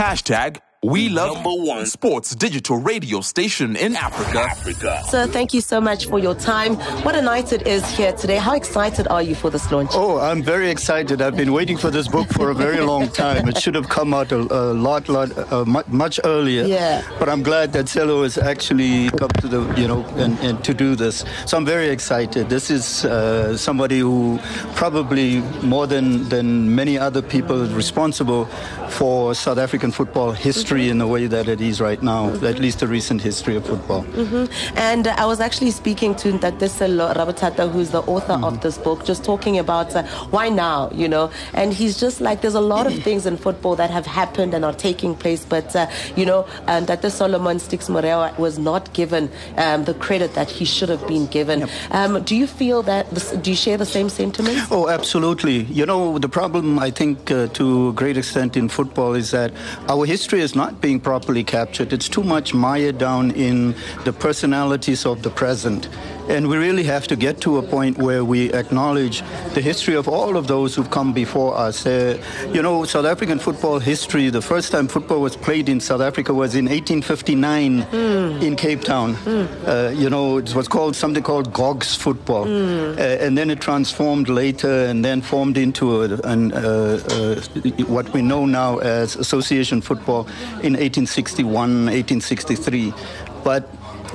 Hashtag we love number one sports digital radio station in Africa. Africa. Sir, thank you so much for your time. What a night it is here today. How excited are you for this launch? Oh, I'm very excited. I've been waiting for this book for a very long time. It should have come out a, a lot, lot, uh, much earlier. Yeah. But I'm glad that Cello has actually come to the, you know, and, and to do this. So I'm very excited. This is uh, somebody who probably more than than many other people responsible for South African football history history in the way that it is right now, mm-hmm. at least the recent history of football. Mm-hmm. And uh, I was actually speaking to Ntateselo Rabatata, who's the author mm-hmm. of this book, just talking about uh, why now, you know. And he's just like, there's a lot of things in football that have happened and are taking place, but, uh, you know, that the Solomon Stix Morewa was not given um, the credit that he should have been given. Yep. Um, do you feel that, this, do you share the same sentiments? Oh, absolutely. You know, the problem, I think, uh, to a great extent in football is that our history is not being properly captured. It's too much mired down in the personalities of the present. And we really have to get to a point where we acknowledge the history of all of those who've come before us. Uh, you know, South African football history, the first time football was played in South Africa was in 1859 mm. in Cape Town. Mm. Uh, you know, it was called something called Gogs football. Mm. Uh, and then it transformed later and then formed into a, an, uh, uh, what we know now as association football in 1861, 1863. But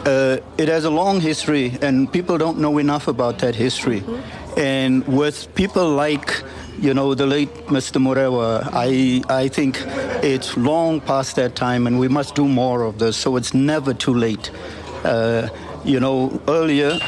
uh, it has a long history, and people don't know enough about that history. Mm-hmm. And with people like, you know, the late Mr. Morewa, I, I think it's long past that time, and we must do more of this, so it's never too late. Uh, you know, earlier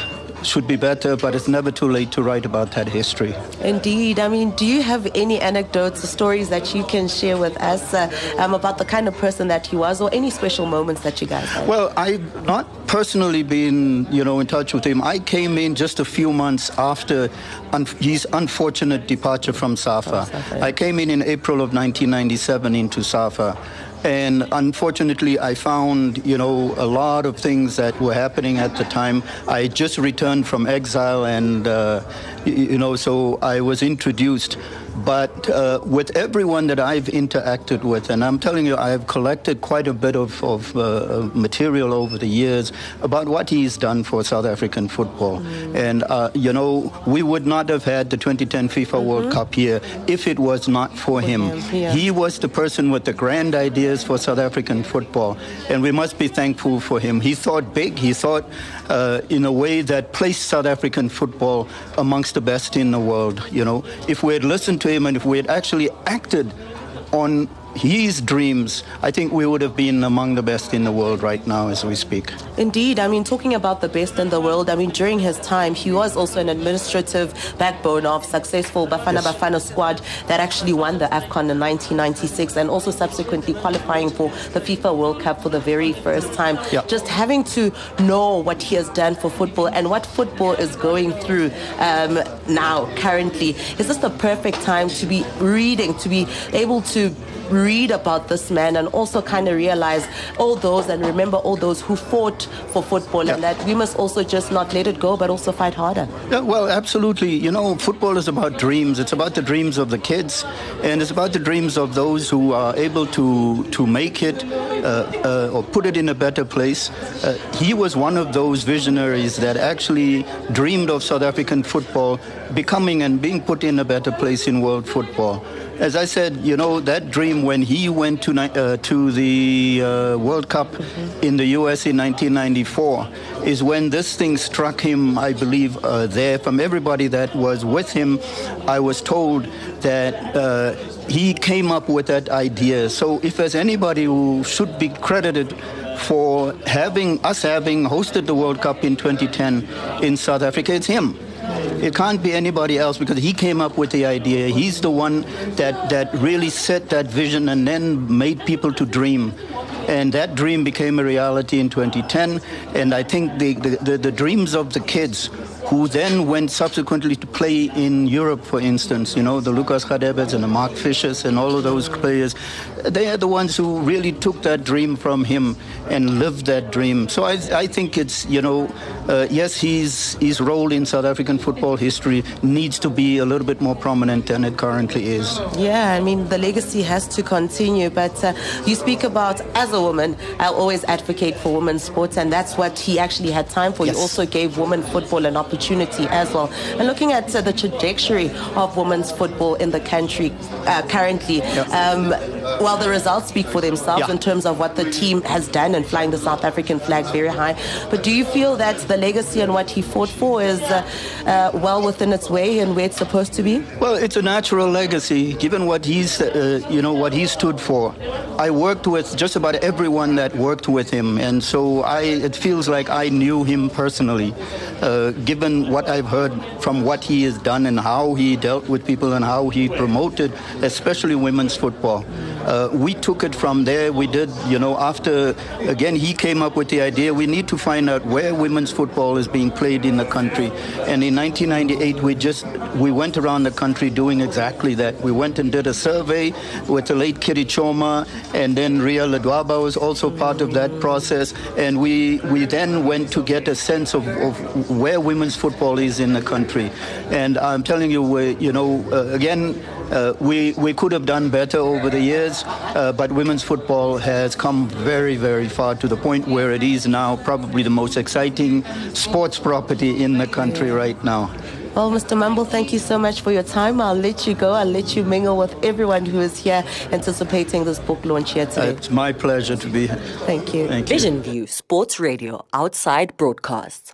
should be better, but it's never too late to write about that history. Indeed. I mean, do you have any anecdotes or stories that you can share with us uh, um, about the kind of person that he was or any special moments that you guys had? Well, I've not personally been, you know, in touch with him. I came in just a few months after un- his unfortunate departure from SAFA. SAFA. I came in in April of 1997 into SAFA. And unfortunately, I found, you know, a lot of things that were happening at the time. I just returned from exile, and, uh, you know, so I was introduced but uh, with everyone that I've interacted with, and I'm telling you, I've collected quite a bit of, of uh, material over the years about what he's done for South African football. Mm. And, uh, you know, we would not have had the 2010 FIFA mm-hmm. World Cup here if it was not for, him. him yeah. He was the person with the grand ideas for South African football, and we must be thankful for him. He thought big, he thought uh, in a way that placed South African football amongst the best in the world. You know, if we had listened to if we had actually acted on his dreams, I think we would have been among the best in the world right now as we speak. Indeed. I mean, talking about the best in the world, I mean, during his time, he was also an administrative backbone of successful Bafana yes. Bafana squad that actually won the AFCON in 1996 and also subsequently qualifying for the FIFA World Cup for the very first time. Yeah. Just having to know what he has done for football and what football is going through um, now, currently, is this the perfect time to be reading, to be able to read about this man and also kind of realize all those and remember all those who fought for football yeah. and that we must also just not let it go but also fight harder. Yeah, well, absolutely. You know, football is about dreams. It's about the dreams of the kids and it's about the dreams of those who are able to, to make it uh, uh, or put it in a better place. Uh, he was one of those visionaries that actually dreamed of South African football becoming and being put in a better place in world football. As I said, you know, that dream when he went to, uh, to the uh, World Cup in the US in 1994 is when this thing struck him, I believe, uh, there. From everybody that was with him, I was told that uh, he came up with that idea. So if there's anybody who should be credited for having us having hosted the World Cup in 2010 in South Africa, it's him. It can't be anybody else because he came up with the idea. He's the one that, that really set that vision and then made people to dream. And that dream became a reality in 2010. And I think the, the, the, the dreams of the kids who then went subsequently to play in Europe, for instance, you know, the Lucas Radebes and the Mark Fischers and all of those players, they are the ones who really took that dream from him and lived that dream. So I, I think it's, you know, uh, yes, his, his role in South African football history needs to be a little bit more prominent than it currently is. Yeah, I mean, the legacy has to continue. But uh, you speak about, as a woman, I'll always advocate for women's sports, and that's what he actually had time for. Yes. He also gave women football an opportunity as well. And looking at uh, the trajectory of women's football in the country uh, currently, um, well, the results speak for themselves yeah. in terms of what the team has done and flying the South African flag very high. But do you feel that the legacy and what he fought for is uh, uh, well within its way and where it's supposed to be? Well, it's a natural legacy, given what he's, uh, you know, what he stood for. I worked with just about everyone that worked with him, and so I, it feels like I knew him personally, uh, given what I've heard from what he has done and how he dealt with people and how he promoted, especially women's football. Uh, we took it from there. We did, you know, after, again, he came up with the idea we need to find out where women's football is being played in the country. And in 1998, we just, we went around the country doing exactly that. We went and did a survey with the late Kitty Choma, and then Ria Ledwaba was also part of that process. And we, we then went to get a sense of, of where women's football is in the country. And I'm telling you, we, you know, uh, again, uh, we, we could have done better over the years, uh, but women's football has come very, very far to the point where it is now probably the most exciting sports property in the country right now. Well, Mr. Mumble, thank you so much for your time. I'll let you go. I'll let you mingle with everyone who is here anticipating this book launch here today. It's my pleasure to be here. Thank you. Thank you. Vision View Sports Radio Outside Broadcasts.